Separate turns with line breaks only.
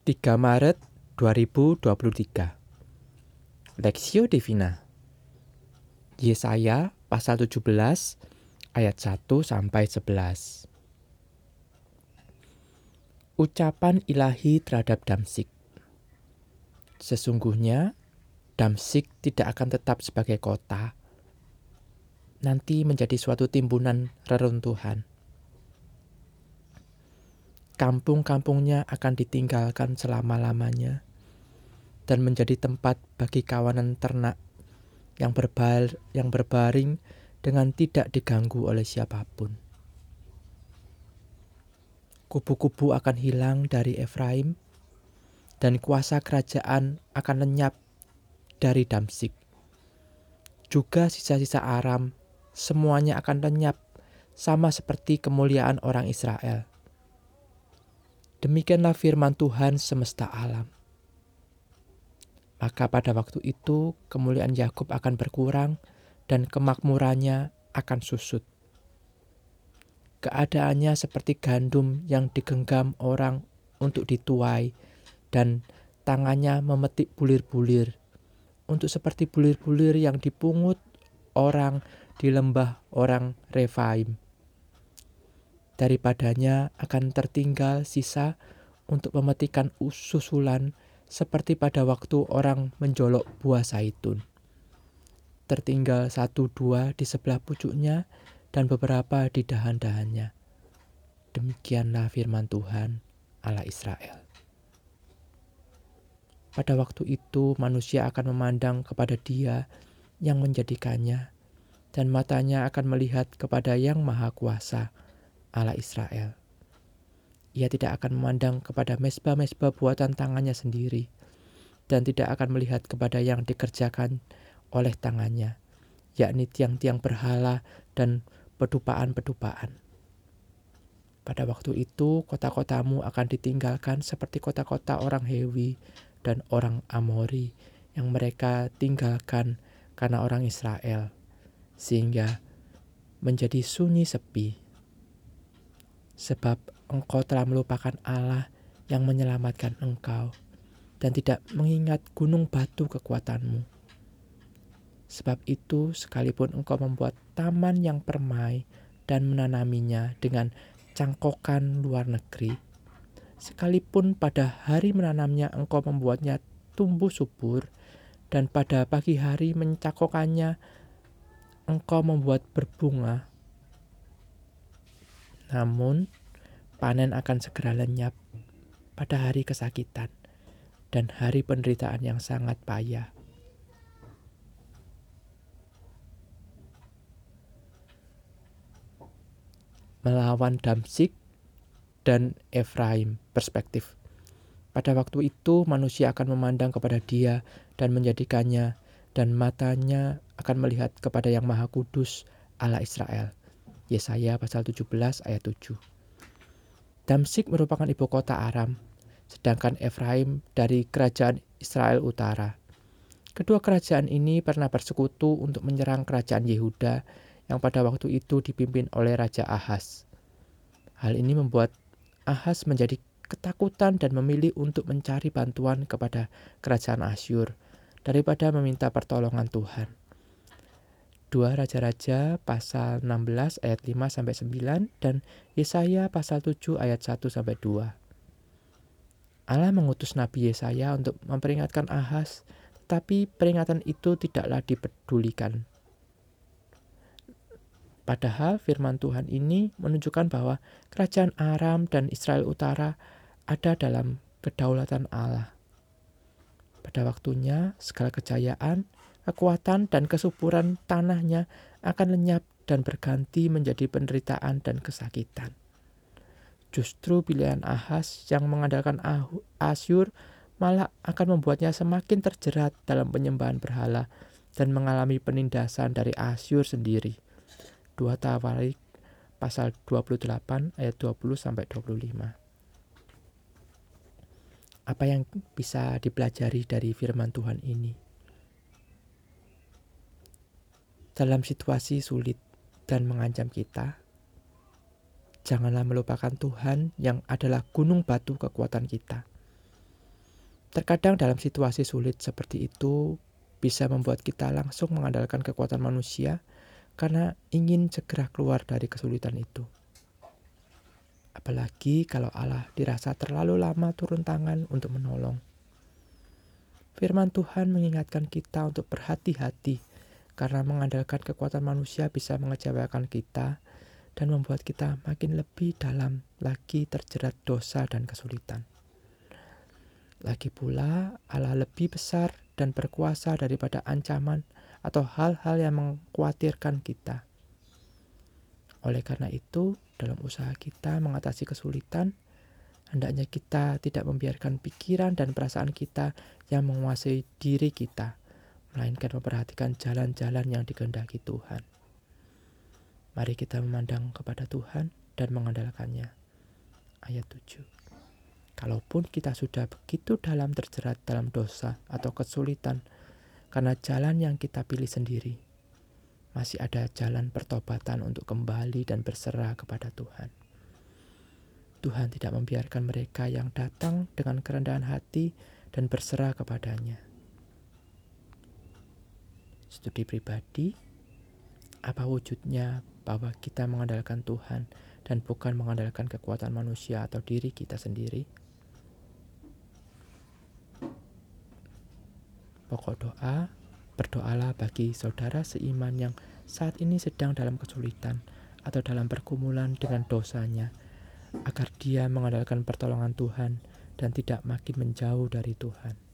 3 Maret 2023 Lexio Divina. Yesaya pasal 17 ayat 1 sampai 11 Ucapan ilahi terhadap Damsik. Sesungguhnya Damsik tidak akan tetap sebagai kota nanti menjadi suatu timbunan reruntuhan kampung-kampungnya akan ditinggalkan selama-lamanya dan menjadi tempat bagi kawanan ternak yang, berbar, yang berbaring dengan tidak diganggu oleh siapa pun. Kubu-kubu akan hilang dari Efraim dan kuasa kerajaan akan lenyap dari Damsik. Juga sisa-sisa Aram semuanya akan lenyap sama seperti kemuliaan orang Israel. Demikianlah firman Tuhan semesta alam. Maka pada waktu itu kemuliaan Yakub akan berkurang dan kemakmurannya akan susut. Keadaannya seperti gandum yang digenggam orang untuk dituai dan tangannya memetik bulir-bulir untuk seperti bulir-bulir yang dipungut orang di lembah orang Refaim daripadanya akan tertinggal sisa untuk memetikan susulan seperti pada waktu orang menjolok buah zaitun. Tertinggal satu dua di sebelah pucuknya dan beberapa di dahan-dahannya. Demikianlah firman Tuhan Allah Israel. Pada waktu itu manusia akan memandang kepada dia yang menjadikannya dan matanya akan melihat kepada yang maha kuasa Allah Israel. Ia tidak akan memandang kepada mesbah-mesbah buatan tangannya sendiri, dan tidak akan melihat kepada yang dikerjakan oleh tangannya, yakni tiang-tiang berhala dan pedupaan-pedupaan. Pada waktu itu, kota-kotamu akan ditinggalkan seperti kota-kota orang Hewi dan orang Amori yang mereka tinggalkan karena orang Israel, sehingga menjadi sunyi sepi sebab engkau telah melupakan Allah yang menyelamatkan engkau dan tidak mengingat gunung batu kekuatanmu. Sebab itu, sekalipun engkau membuat taman yang permai dan menanaminya dengan cangkokan luar negeri, sekalipun pada hari menanamnya engkau membuatnya tumbuh subur, dan pada pagi hari mencakokannya engkau membuat berbunga, namun, panen akan segera lenyap pada hari kesakitan dan hari penderitaan yang sangat payah. Melawan Damsik dan Efraim perspektif. Pada waktu itu manusia akan memandang kepada dia dan menjadikannya dan matanya akan melihat kepada yang maha kudus Allah Israel. Yesaya pasal 17 ayat 7. Damsik merupakan ibu kota Aram, sedangkan Efraim dari kerajaan Israel Utara. Kedua kerajaan ini pernah bersekutu untuk menyerang kerajaan Yehuda yang pada waktu itu dipimpin oleh Raja Ahaz. Hal ini membuat Ahaz menjadi ketakutan dan memilih untuk mencari bantuan kepada kerajaan Asyur daripada meminta pertolongan Tuhan. 2 Raja-Raja pasal 16 ayat 5 sampai 9 dan Yesaya pasal 7 ayat 1 sampai 2. Allah mengutus Nabi Yesaya untuk memperingatkan Ahaz, tapi peringatan itu tidaklah dipedulikan. Padahal firman Tuhan ini menunjukkan bahwa kerajaan Aram dan Israel Utara ada dalam kedaulatan Allah. Pada waktunya, segala kejayaan, kekuatan dan kesuburan tanahnya akan lenyap dan berganti menjadi penderitaan dan kesakitan. Justru pilihan Ahas yang mengandalkan Asyur malah akan membuatnya semakin terjerat dalam penyembahan berhala dan mengalami penindasan dari Asyur sendiri. 2 Tawarik pasal 28 ayat 20 sampai 25. Apa yang bisa dipelajari dari firman Tuhan ini? Dalam situasi sulit dan mengancam kita, janganlah melupakan Tuhan yang adalah gunung batu kekuatan kita. Terkadang dalam situasi sulit seperti itu bisa membuat kita langsung mengandalkan kekuatan manusia karena ingin segera keluar dari kesulitan itu. Apalagi kalau Allah dirasa terlalu lama turun tangan untuk menolong. Firman Tuhan mengingatkan kita untuk berhati-hati karena mengandalkan kekuatan manusia bisa mengecewakan kita dan membuat kita makin lebih dalam lagi terjerat dosa dan kesulitan. Lagi pula, Allah lebih besar dan berkuasa daripada ancaman atau hal-hal yang mengkhawatirkan kita. Oleh karena itu, dalam usaha kita mengatasi kesulitan, hendaknya kita tidak membiarkan pikiran dan perasaan kita yang menguasai diri kita, melainkan memperhatikan jalan-jalan yang dikehendaki Tuhan. Mari kita memandang kepada Tuhan dan mengandalkannya. Ayat 7. Kalaupun kita sudah begitu dalam terjerat dalam dosa atau kesulitan karena jalan yang kita pilih sendiri, masih ada jalan pertobatan untuk kembali dan berserah kepada Tuhan. Tuhan tidak membiarkan mereka yang datang dengan kerendahan hati dan berserah kepadanya. Studi pribadi, apa wujudnya bahwa kita mengandalkan Tuhan dan bukan mengandalkan kekuatan manusia atau diri kita sendiri? Pokok doa, berdoalah bagi saudara seiman yang saat ini sedang dalam kesulitan atau dalam pergumulan dengan dosanya, agar dia mengandalkan pertolongan Tuhan dan tidak makin menjauh dari Tuhan.